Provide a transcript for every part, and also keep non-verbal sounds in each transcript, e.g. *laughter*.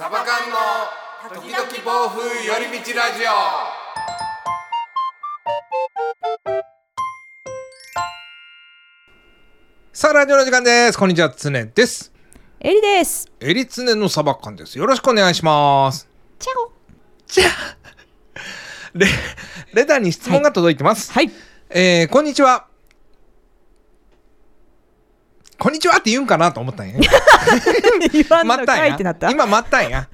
サバ缶の時々暴風寄り道ラジオ。さあラジオの時間です。こんにちはつねです。エリです。エリツネのサバ缶です。よろしくお願いします。チャオ。じゃあレレターに質問が届いてます、はい。えー、こんにちはこんにちはって言うんかなと思ったんや。*laughs* 言わんのかいってなった。今待ったんや。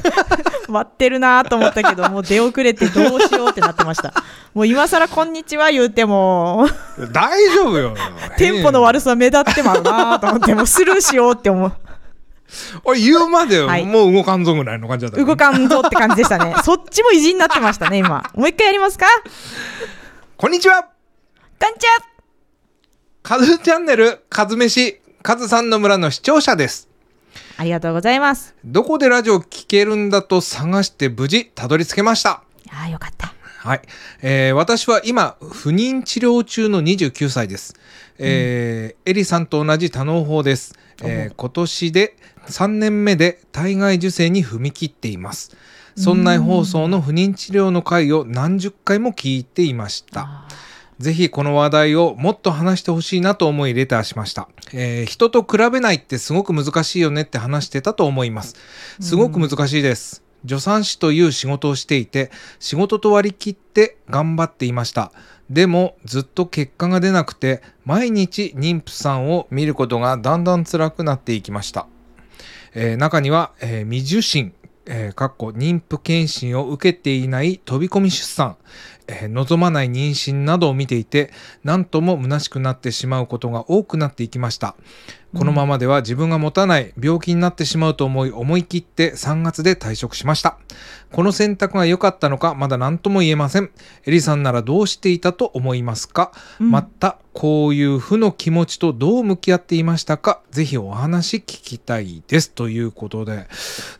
*laughs* 待ってるなと思ったけど、もう出遅れてどうしようってなってました。もう今更こんにちは言うても、大丈夫よ。*laughs* テンポの悪さ目立ってまうなと思って、もうスルーしようって思う。俺言うまではい。もう動かんぞぐらいの感じだった、動かんぞって感じでしたね。そっちも意地になってましたね、今。もう一回やりますか？こんにちは。こんにちはカズチャンネルカズ飯カズさんの村の視聴者です。ありがとうございます。どこでラジオ聞けるんだと探して無事たどり着けました。ああ、よかった。はい、えー私は今不妊治療中の29歳です、えーエリさんと同じ多脳法です、えー今年で3年目で体外受精に踏み切っています。そん。な放送の不妊治療の回を何十回も聞いていました。あぜひこの話題をもっと話してほしいなと思いレターしました、えー人と比べないってすごく難しいよねって話してたと思います。すごく難しいです。助産師という仕事をしていて仕事と割り切って頑張っていました。でもずっと結果が出なくて毎日妊婦さんを見ることがだんだん辛くなっていきました。えー中には、えー未受診、えーかっこ妊婦検診を受けていない飛び込み出産、えー望まない妊娠などを見ていて何とも虚しくなってしまうことが多くなっていきました。このままでは自分が持たない病気になってしまうと思い思い切って3月で退職しました。この選択が良かったのかまだ何とも言えません。エリさんならどうしていたと思いますか、うん。またこういう負の気持ちとどう向き合っていましたか？ぜひお話聞きたいです。ということで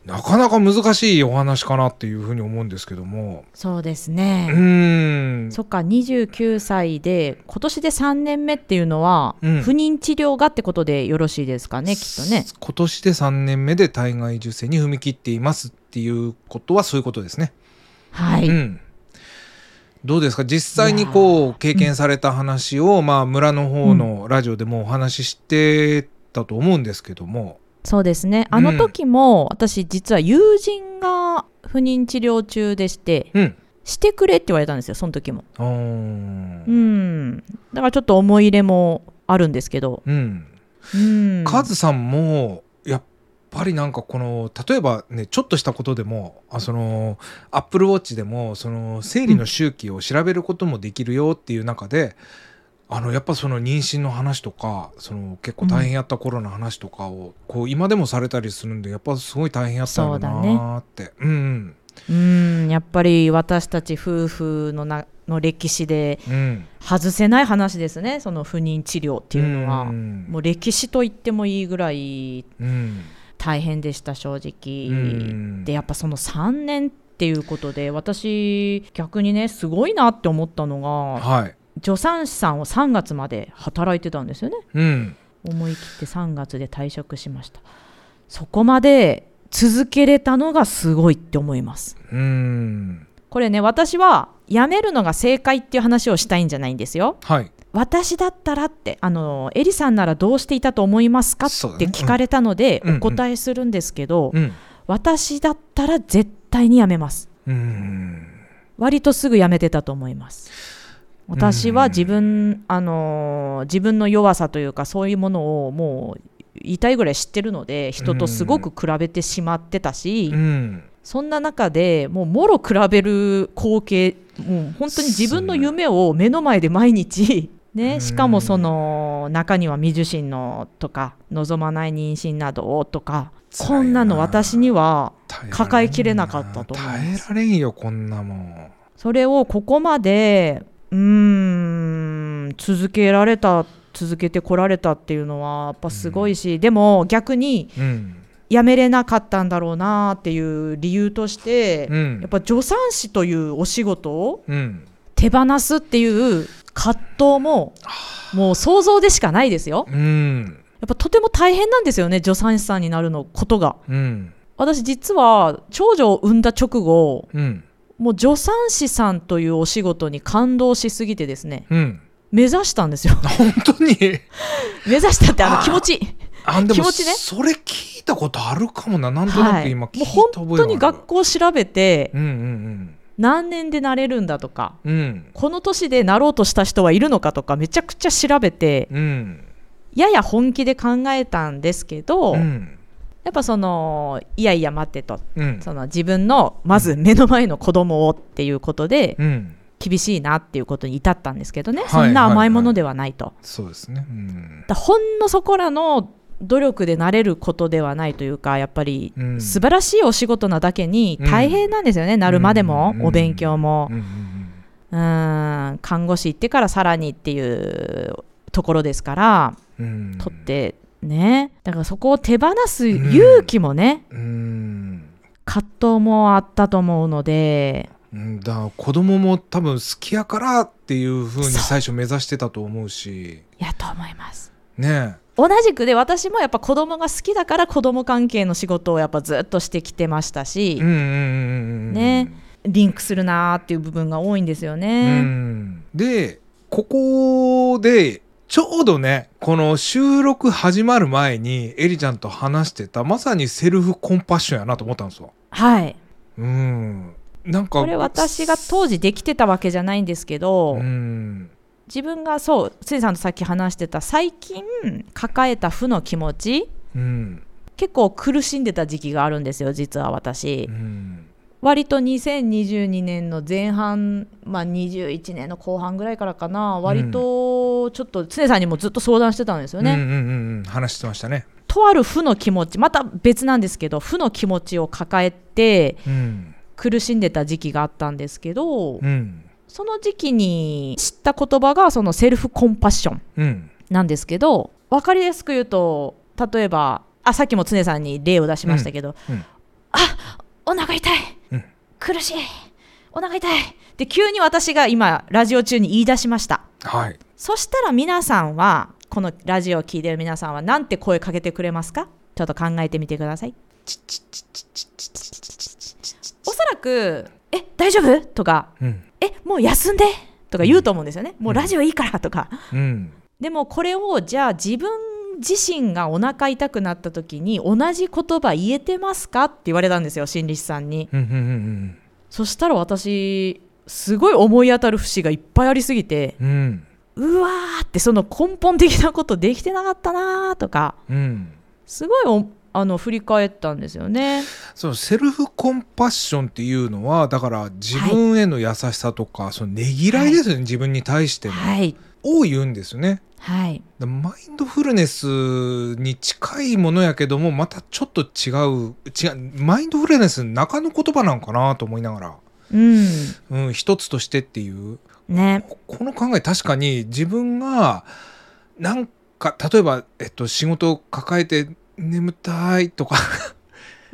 なかなか難しいお話かなっていうふうに思うんですけども。そうですうね。ーん。そっか29歳で今年で3年目っていうのは、うん。不妊治療がってことでよろしいですかねきっとね。今年で3年目で体外受精に踏み切っていますっていうことはそういうことですね。はい、うん、どうですか？実際にこう経験された話を、まあ、村の方のラジオでもお話ししてたと思うんですけども、そうですね。あの時も、私実は友人が不妊治療中でしてうん。してくれって言われたんですよその時も。うん。だからちょっと思い入れもあるんですけど。うんうんカズさんもやっぱりなんかこの例えばねちょっとしたことでもあそのアップルウォッチでもその生理の周期を調べることもできるよっていう中で、あのやっぱその妊娠の話とかその結構大変やった頃の話とかを、こう今でもされたりするんでやっぱすごい大変やったよなーって。う,、んうん。やっぱり私たち夫婦のなの歴史でうん。うん外せない話ですねその不妊治療っていうのは、ん。もう歴史と言ってもいいぐらいうん。大変でした正直、うん。でやっぱその3年っていうことで私逆にねすごいなって思ったのがはい。助産師さんを3月まで働いてたんですよね。うん。思い切って3月で退職しました。そこまで続けれたのがすごいって思います。うんこれね私は辞めるのが正解っていう話をしたいんじゃないんですよ。はい。私だったらってあのエリさんならどうしていたと思いますかって聞かれたのでうん。お答えするんですけど、うん。私だったら絶対に辞めます。うん。割とすぐ辞めてたと思います。私は自分、あのー自分の弱さというかそういうものをもう言いぐらい知ってるので人とすごく比べてしまってたし、うんそんな中でもうもろ比べる光景もう本当に自分の夢を目の前で毎日ね、しかもその中には未受診のとか望まない妊娠などをとかこんなの私には抱えきれなかったと思います耐えられんよこんなもん。それをここまでうーん続けられた続けてこられたっていうのはやっぱすごいし、でも逆にうんやめれなかったんだろうなっていう理由として、うん。やっぱ助産師というお仕事をうん。手放すっていう葛藤ももう想像でしかないですよ。うん。やっぱとても大変なんですよね助産師さんになるのことが。うん。私実は長女を産んだ直後うん。もう助産師さんというお仕事に感動しすぎてですねうん。目指したんですよ。本当に？*laughs* 目指したってあの気持ちあでも気持ちね。それ聞いたことあるかもな。なんとなはい、く今聞いもうた覚えがある、本当に学校調べてうんうん何年でなれるんだとかうん。うんこの年でなろうとした人はいるのかとかめちゃくちゃ調べてうん。やや本気で考えたんですけど、うん。やっぱそのいやいや待ってと。うん。その自分のまず目の前の子供をっていうことでうん。厳しいなっていうことに至ったんですけどね、はいそんな甘いものではないと、そうですね。うん。だほんのそこらの努力でなれることではないというかやっぱりうん。素晴らしいお仕事なだけに大変なんですよね、なるまでも、うん。お勉強も。うん。うん。看護師行ってからさらにっていうところですからうん。うん取ってね。だからそこを手放す勇気もね、うん。葛藤もあったと思うので。うん。だから子供も多分好きやからっていうふうに最初目指してたと思うし。やと思います。ね同じくで私もやっぱ子供が好きだから子供関係の仕事をやっぱずっとしてきてましたし、ね。リンクするなーっていう部分が多いんですようね。ん。でここでちょうどねこの収録始まる前にエリちゃんと話してたまさにセルフコンパッションやなと思ったんですよ。はい。うん。なんかこれ私が当時できてたわけじゃないんですけど、うん自分がそうついさんとさっき話してた最近抱えた負の気持ちうん結構苦しんでた時期があるんですよ実は私。うん割と2022年の前半、まあ、21年の後半ぐらいからかな割とちょっと常さんにもずっと相談してたんですよね。うんうんうんうん話してましたね。とある負の気持ちまた別なんですけど負の気持ちを抱えてうん苦しんでた時期があったんですけど、うんその時期に知った言葉がそのセルフコンパッションうん。なんですけど分かりやすく言うと例えばあさっきも常さんに例を出しましたけど、うん。うん。あお腹痛い、うん。苦しい。お腹痛い。で急に私が今ラジオ中に言い出しました。はい。そしたら皆さんはこのラジオを聞いてる皆さんはなんて声かけてくれますか？ちょっと考えてみてください。おそらく「え大丈夫?」とかうん「えもう休んで」とか言うと思うんですよね、もうラジオいいからとか。うん。でもこれをじゃあ自分自身がお腹痛くなった時に同じ言葉言えてますかって言われたんですよ心理師さんに。うんうんうん。そしたら私すごい思い当たる節がいっぱいありすぎてうん。うわーってその根本的なことできてなかったなーとか。うん。すごいおあの振り返ったんですよね。そのセルフコンパッションっていうのはだから自分への優しさとか、そのねぎらいですよね、自分に対しての、はい。を言うんですよね。はい。だマインドフルネスに近いものやけどもまたちょっと違う違うマインドフルネス中の言葉なんかなと思いながら、うん。うん、一つとしてっていう。ね。ここの考え確かに自分がなんか例えば、えっと、仕事を抱えて眠たいとか。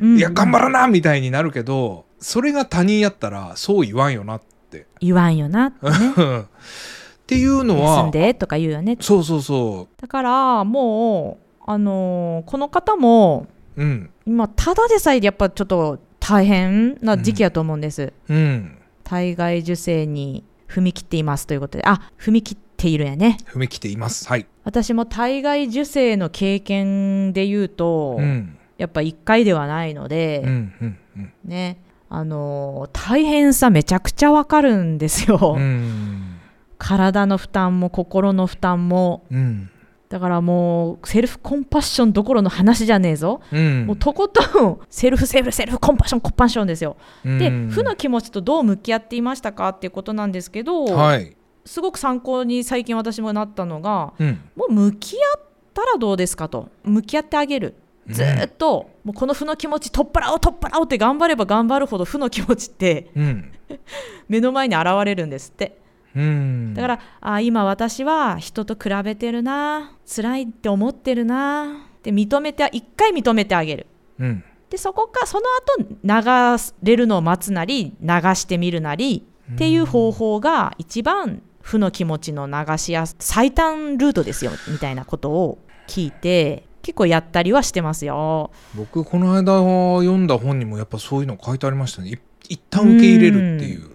うんいや頑張らなみたいになるけどそれが他人やったらそう言わんよなって。言わんよなってね。*laughs* っていうの休はんでとか言うよね。そうそうそだからもうあのーこの方もううん。今ただでさえやっぱちょっと大変な時期やと思うんです、うん。体外受精に踏み切っていますということで。あ踏み切っているんやね。踏み切っています。はい。私も体外受精の経験で言うと、うん。やっぱ1回ではないので、うんうんうん。ね。あのー大変さめちゃくちゃわかるんですよ、うん。体の負担も心の負担も。うん。だからもうセルフコンパッションどころの話じゃねえぞ、うん。もうとことんセルフセルフセルフコンパッションコンパッションですよ。でうん。負の気持ちとどう向き合っていましたかっていうことなんですけど、はい。すごく参考に最近私もなったのがうん。もう向き合ったらどうですかと。向き合ってあげる。ずーっと、もうこの負の気持ち取っ払おう取っ払おうって頑張れば頑張るほど負の気持ちってうん。*laughs* 目の前に現れるんですって。うん。だからあ今私は人と比べてるな辛いって思ってるなって認めて一回認めてあげる。うん。でそこかその後流れるのを待つなり流してみるなりっていう方法が一番負の気持ちの流しやす最短ルートですよみたいなことを聞いて結構やったりはしてますよ。僕この間読んだ本にもやっぱそういうの書いてありましたね。い一旦受け入れるっていう。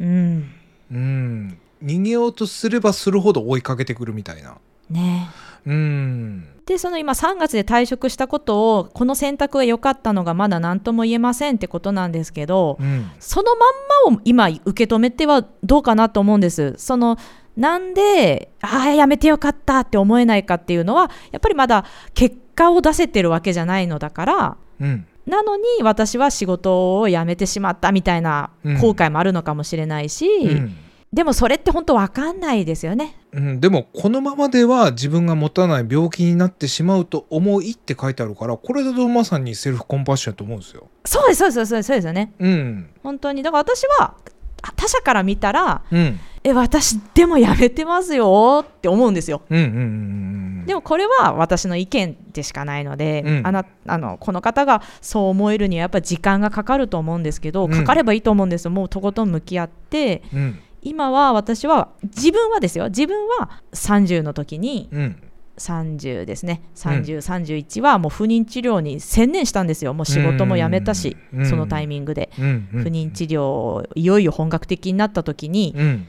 うん。うん。逃げようとすればするほど追いかけてくるみたいな。ねうん。でその今3月で退職したことをこの選択が良かったのがまだ何とも言えませんってことなんですけどうん。そのまんまを今受け止めてはどうかなと思うんです。そのなんでああやめてよかったって思えないかっていうのはやっぱりまだ結果を出せてるわけじゃないのだからうん。なのに私は仕事を辞めてしまったみたいな後悔もあるのかもしれないし、うんでもそれって本当わかんないですよね。うん、でもこのままでは自分が持たない病気になってしまうと思いって書いてあるからこれだとまさにセルフコンパッションだと思うんですよ。そうですそうですそうですそうですよね。うん本当にだから私はあ他者から見たらうんえ私でも辞めてますよって思うんですよ。うんうんうんうんでもこれは私の意見でしかないので、うんあなあのこの方がそう思えるにはやっぱり時間がかかると思うんですけど、うんかかればいいと思うんですよもうとことん向き合ってうん今は私は自分はですよ。自分は30の時にうん。30ですね。3031はもう不妊治療に専念したんですよ。もう仕事も辞めたし、うん。そのタイミングで、うん。うん。不妊治療いよいよ本格的になった時に、うん。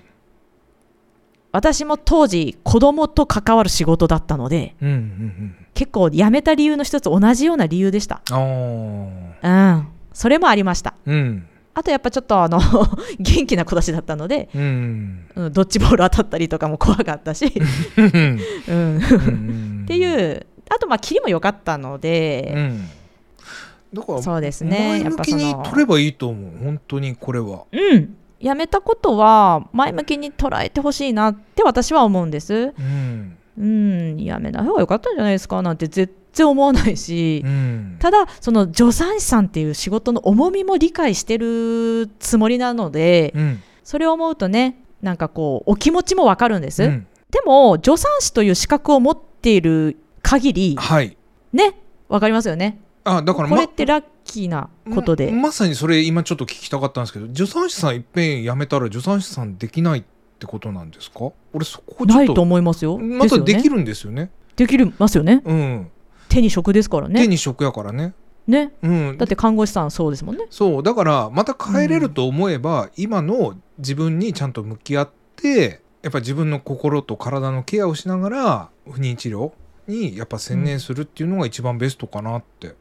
私も当時子供と関わる仕事だったのでうん。うん。うん。結構辞めた理由の一つ同じような理由でした。あうん。それもありました。あうんあとやっぱちょっとあの *laughs* 元気な子たちだったので、うん。うん、ドッジボール当たったりとかも怖かったし、うん。うん、っっていうあとまあキリも良かったので、うん。だからそうですね。前向きに取ればいいと思う本当にこれは。うん。辞めたことは前向きに捉えてほしいなって私は思うんです。うんうん辞めない方が良かったんじゃないですかなんて絶対思わないし、うん。ただその助産師さんっていう仕事の重みも理解してるつもりなので、うん。それを思うとねなんかこうお気持ちもわかるんです、うん。でも助産師という資格を持っている限りはい。ねわかりますよね。あだからこれってラッキーなことで、ままさにそれ今ちょっと聞きたかったんですけど助産師さんいっぺん辞めたら助産師さんできないってことなんですか？俺そこないと思いますよ。またできるるんですよね。できますよね。うん。手に職ですからね。手に職やからね。ね。うん。だって看護師さんそうですもんね。そう。だからまた帰れると思えば、今の自分にちゃんと向き合ってやっぱ自分の心と体のケアをしながら不妊治療にやっぱ専念するっていうのが一番ベストかなって、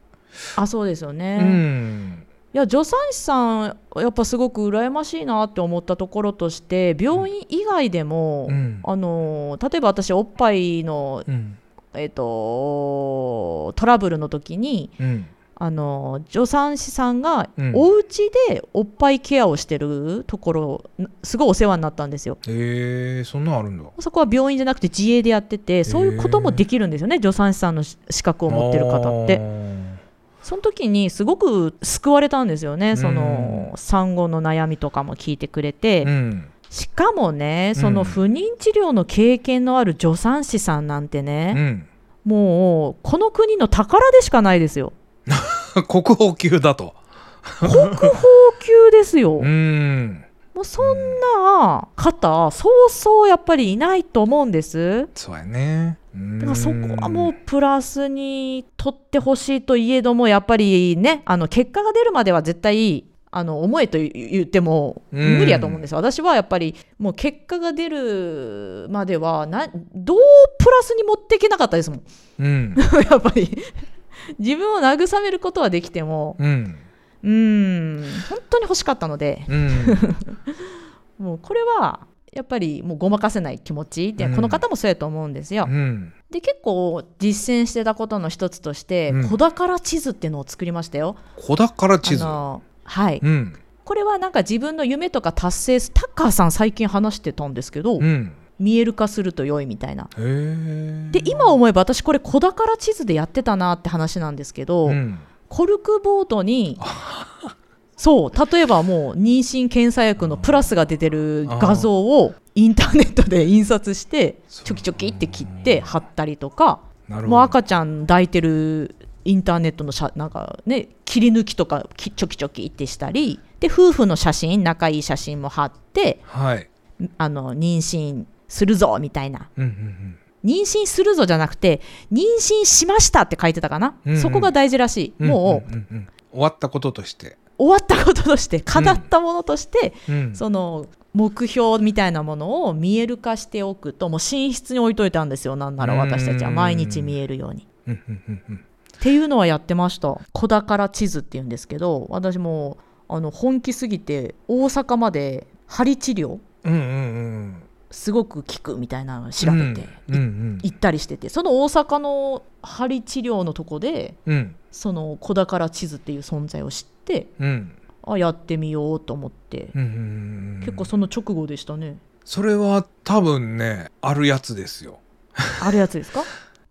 あそうですよね、うんいや助産師さんやっぱすごく羨ましいなって思ったところとして病院以外でも、うん。あの例えば私おっぱいの、うん。えっとトラブルの時にうん。あの助産師さんがうん。お家でおっぱいケアをしてるところすごいお世話になったんですよ。へえそんなんあるんだ。そこは病院じゃなくて自営でやっててそういうこともできるんですよね助産師さんの資格を持ってる方って。その時にすごく救われたんですよね、その産後の悩みとかも聞いてくれて、うん。しかもね、そのうん。不妊治療の経験のある助産師さんなんてうね、ん。もうこの国の宝でしかないですよ。*laughs* 国宝級だと。国宝級ですよ。*laughs* うん。もうそんな方、そうそうやっぱりいないと思うんです。そうやねだからそこはもうプラスに取ってほしいといえどもやっぱりねあの結果が出るまでは絶対あの思えと言ってもうん無理やと思うんですよ、私はやっぱりもう結果が出るまではなどうプラスに持っていけなかったですもん。うん。*laughs* やっぱり。自分を慰めることはできてもうん。うーん。本当に欲しかったので。うん。*laughs* もうこれはやっぱりもうごまかせない気持ちで、うんこの方もそうやと思うんですよ、うん。で結構実践してたことの一つとして、うん。子宝地図っていうのを作りましたよ。子宝地図。はい、うん。これはなんか自分の夢とか達成すタッカーさん最近話してたんですけど、うん。見える化すると良いみたいな。で今思えば私これ子宝地図でやってたなって話なんですけど、うん。コルクボードに *laughs* そう例えばもう妊娠検査薬のプラスが出てる画像をインターネットで印刷してチョキチョキって切って貼ったりとか。もう赤ちゃん抱いてるインターネットの写なんかね切り抜きとかきちょきちょきってしたりで夫婦の写真仲いい写真も貼ってはい。あの妊娠するぞみたいな。うんうん妊娠するぞじゃなくて妊娠しましたって書いてたかな、うんうん。そこが大事らしい、もううんうんうん。終わったこととして、終わったこととして叶ったものとして、うん。その目標みたいなものを見える化しておくともう寝室に置いといたんですよなんなら私たちは毎日見えるように。っていうのはやってました。子宝地図っていうんですけど私もあの本気すぎて大阪まで針治療うんうんうんすごく効くみたいなのを調べて、行ったりしててその大阪の針治療のとこでうん。その子宝地図っていう存在を知ってうん。あやってみようと思って、結構その直後でしたね。それは多分ねあるやつですよ。*laughs* あるやつですか？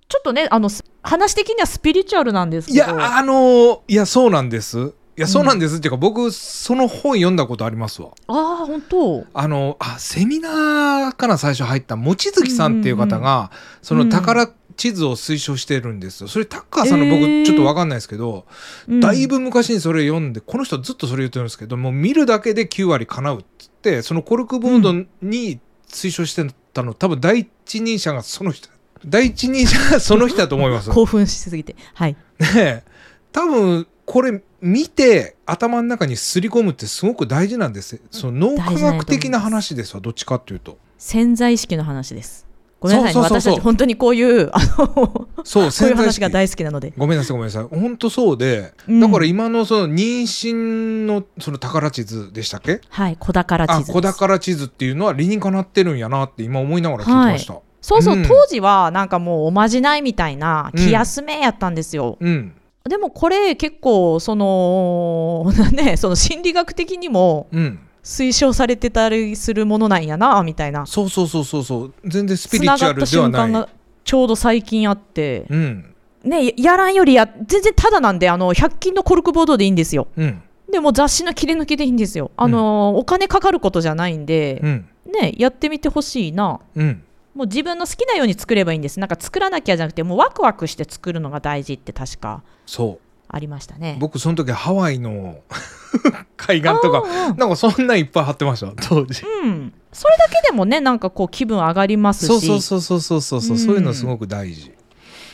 ちょっとねあのす話的にはスピリチュアルなんですいけど。やあのいやそうなんです。いやそうなんです。っていうか、僕その本読んだことありますわ。ああ本当。あのあセミナーから最初入った望月さんっていう方が、その宝地図を推奨してるんですよ。それタッカーさんの僕ちょっと分かんないですけど、うん。だいぶ昔にそれ読んでこの人ずっとそれ言ってるんですけどもう見るだけで9割叶うっつってそのコルクボードに推奨してたの、多分第一人者がその人第一人者がその人だと思います。*laughs* 興奮しすぎて。はい。ね多分これ見て頭の中にすり込むってすごく大事なんです。その脳科学的な話ですわ。どっちかっていうと。潜在意識の話です。ごめんなさい私たち本当にこういうあのこ *laughs* そうういう話が大好きなので。ごめんなさいごめんなさい。本当そうで、うん。だから今のその妊娠のその宝地図でしたっけ？はい子宝地図です。あ子宝地図っていうのは理にかなってるんやなって今思いながら聞いてました、そうそう、うん。当時はなんかもうおまじないみたいな気休めやったんですよ、うんでもこれ結構その *laughs* ねその心理学的にもうん。推奨されてたりするものなんやなみたいな。そうそうそうそうそう。全然スピつリチュアルながったではない瞬間がちょうど最近あって。うん。ねややらんよりや全然ただなんであの100均のコルクボードでいいんですよ。うん。でも雑誌の切り抜きでいいんですよ。あの、お金かかることじゃないんでう、ん。ねやってみてほしいな。うんもう自分の好きなように作ればいいんです。なんか作らなきゃじゃなくてもうワクワクして作るのが大事って確かそう。ありましたね。僕その時ハワイの *laughs* 海岸とかなんかそんなんいっぱい貼ってました当時。うん。それだけでもねなんかこう気分上がりますし。そうそうそうそうそうそうそう。うん。そういうのすごく大事。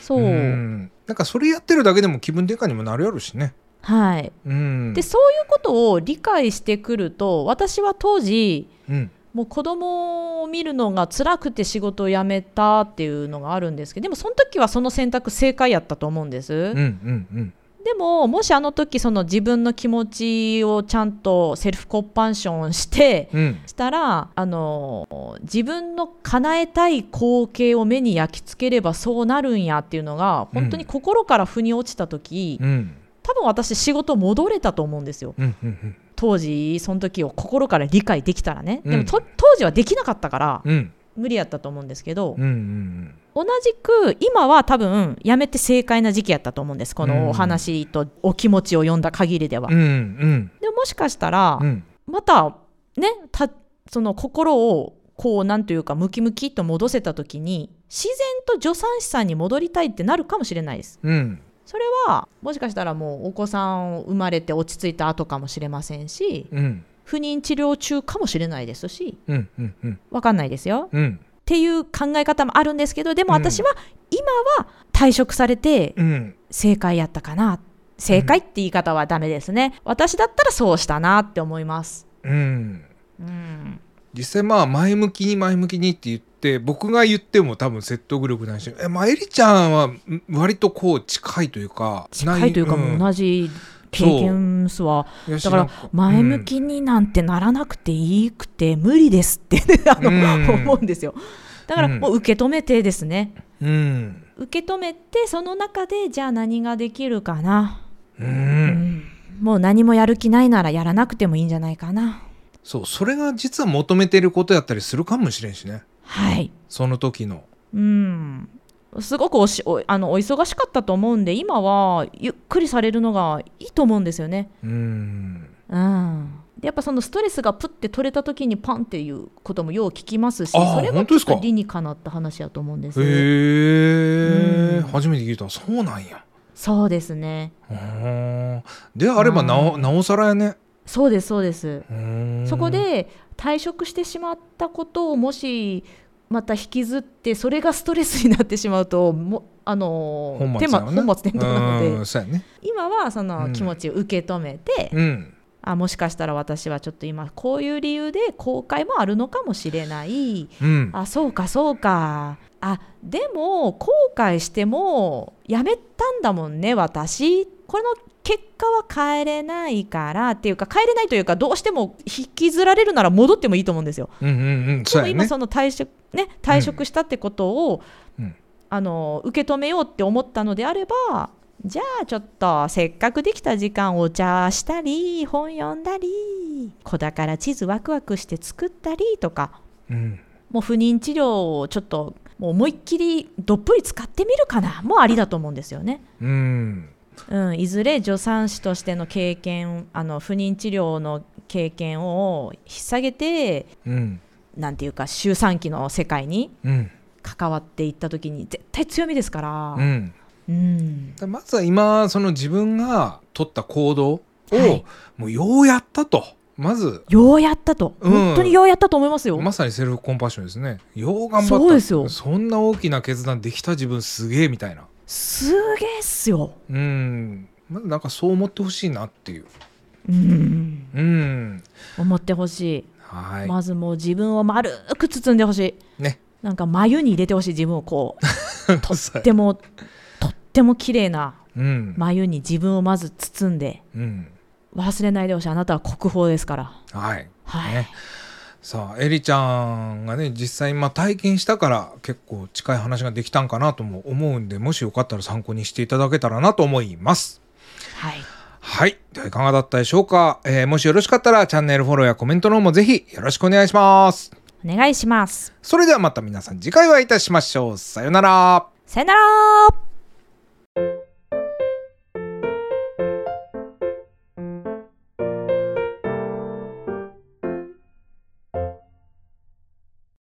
そう。うん。なんかそれやってるだけでも気分転換にもなるやろしね。はい。うん。でそういうことを理解してくると私は当時うんもう子供を見るのが辛くて仕事を辞めたっていうのがあるんですけどでもその時はその選択正解やったと思うんです、うんうんうん。でももしあの時その自分の気持ちをちゃんとセルフコンパンションしてうん。したらあの自分の叶えたい光景を目に焼き付ければそうなるんやっていうのが本当に心から腑に落ちた時、うん。多分私仕事戻れたと思うんですよ。うんうん当時その時を心から理解できたらね。でうん。もと、当時はできなかったからうん。無理やったと思うんですけど、うんうん同じく今は多分やめて正解な時期やったと思うんです。こうん。のお話とお気持ちを読んだ限りでは、うんうんでももしかしたら、うん。またねたその心をこうなんというかムキムキっと戻せた時に自然と助産師さんに戻りたいってなるかもしれないです。うんそれはもしかしたらもうお子さん生まれて落ち着いた後かもしれませんしうん。不妊治療中かもしれないですしうんうんうん。わかんないですよ。うん。っていう考え方もあるんですけどでもうん。私は今は退職されてうん。正解やったかな。正解って言い方はダメですね。私だったらそうしたなって思います。うん。うん実際まあ前向きに前向きにって言って僕が言っても多分説得力ないしえまあエリちゃんはん割とこう近いというか近いというかもう同じ経験数は。じだから前向きになんてならなくていいくて無理ですって *laughs* あの、うん。思うんですよ。だからうん。もう受け止めてですね。うん、うん受け止めてその中でじゃあ何ができるかな、う、うんん。もう何もやる気ないならやらなくてもいいんじゃないかなそうそれが実は求めてることやったりするかもしれんしね。はい。その時の。うん。すごくおしおあのお忙しかったと思うんで今はゆっくりされるのがいいと思うんですよね。うん。うん。でやっぱそのストレスがプッて取れた時にパンっていうこともよう聞きますしそれは本当ですか？ちょっと理にかなった話やと思うんです。へえ、うん。初めて聞いた。そうなんや。そうですね。であればなおうん。なおさらやねそうですそうです。そこで退職してしまったことをもしまた引きずってそれがストレスになってしまうともあの本末転倒なので。ね。今はそのうん気持ちを受け止めて、うん。あもしかしたら私はちょっと今こういう理由で後悔もあるのかもしれない。うん。あそうかそうか。あでも後悔してもやめたんだもんね私。これの結果は変えれないからっていうか変えれないというかどうしても引きずられるなら戻ってもいいと思うんですよ。うんうんうんでも今その退職ね退職したってことを、うん。あの受け止めようって思ったのであればじゃあちょっとせっかくできた時間お茶したり本読んだり子宝地図ワクワクして作ったりとかうん。もう不妊治療をちょっともう思いっきりどっぷり使ってみるかなもうありだと思うんですよね。うんうん、いずれ助産師としての経験あの不妊治療の経験を引っ提げてうん。なんていうか周産期の世界にうん。関わっていった時に絶対強みですから、うん。うん。まずは今その自分が取った行動を、はい。もうようやったと。まず。ようやったと、うん。本当にようやったと思いますよ。まさにセルフコンパッションですね。よう頑張った。そうですよ。そんな大きな決断できた自分すげえみたいなすげえっすよ。うん。まずなんかそう思ってほしいなっていう。うん、うん。思ってほしい、はい、まずもう自分を丸く包んでほしい。ね。なんか眉に入れてほしい。自分をこう。*laughs* とってもとっても綺麗なうん、眉に自分をまず包んで。うん、忘れないでほしい。あなたは国宝ですから。はい。はい、ねさあエリちゃんがね実際まあ体験したから結構近い話ができたんかなとも思うんでもしよかったら参考にしていただけたらなと思います。はい、はい。ではいかがだったでしょうか、えーもしよろしかったらチャンネルフォローやコメントの方もぜひよろしくお願いします。お願いします。それではまた皆さん次回お会いいたしましょう。さようなら。さよなら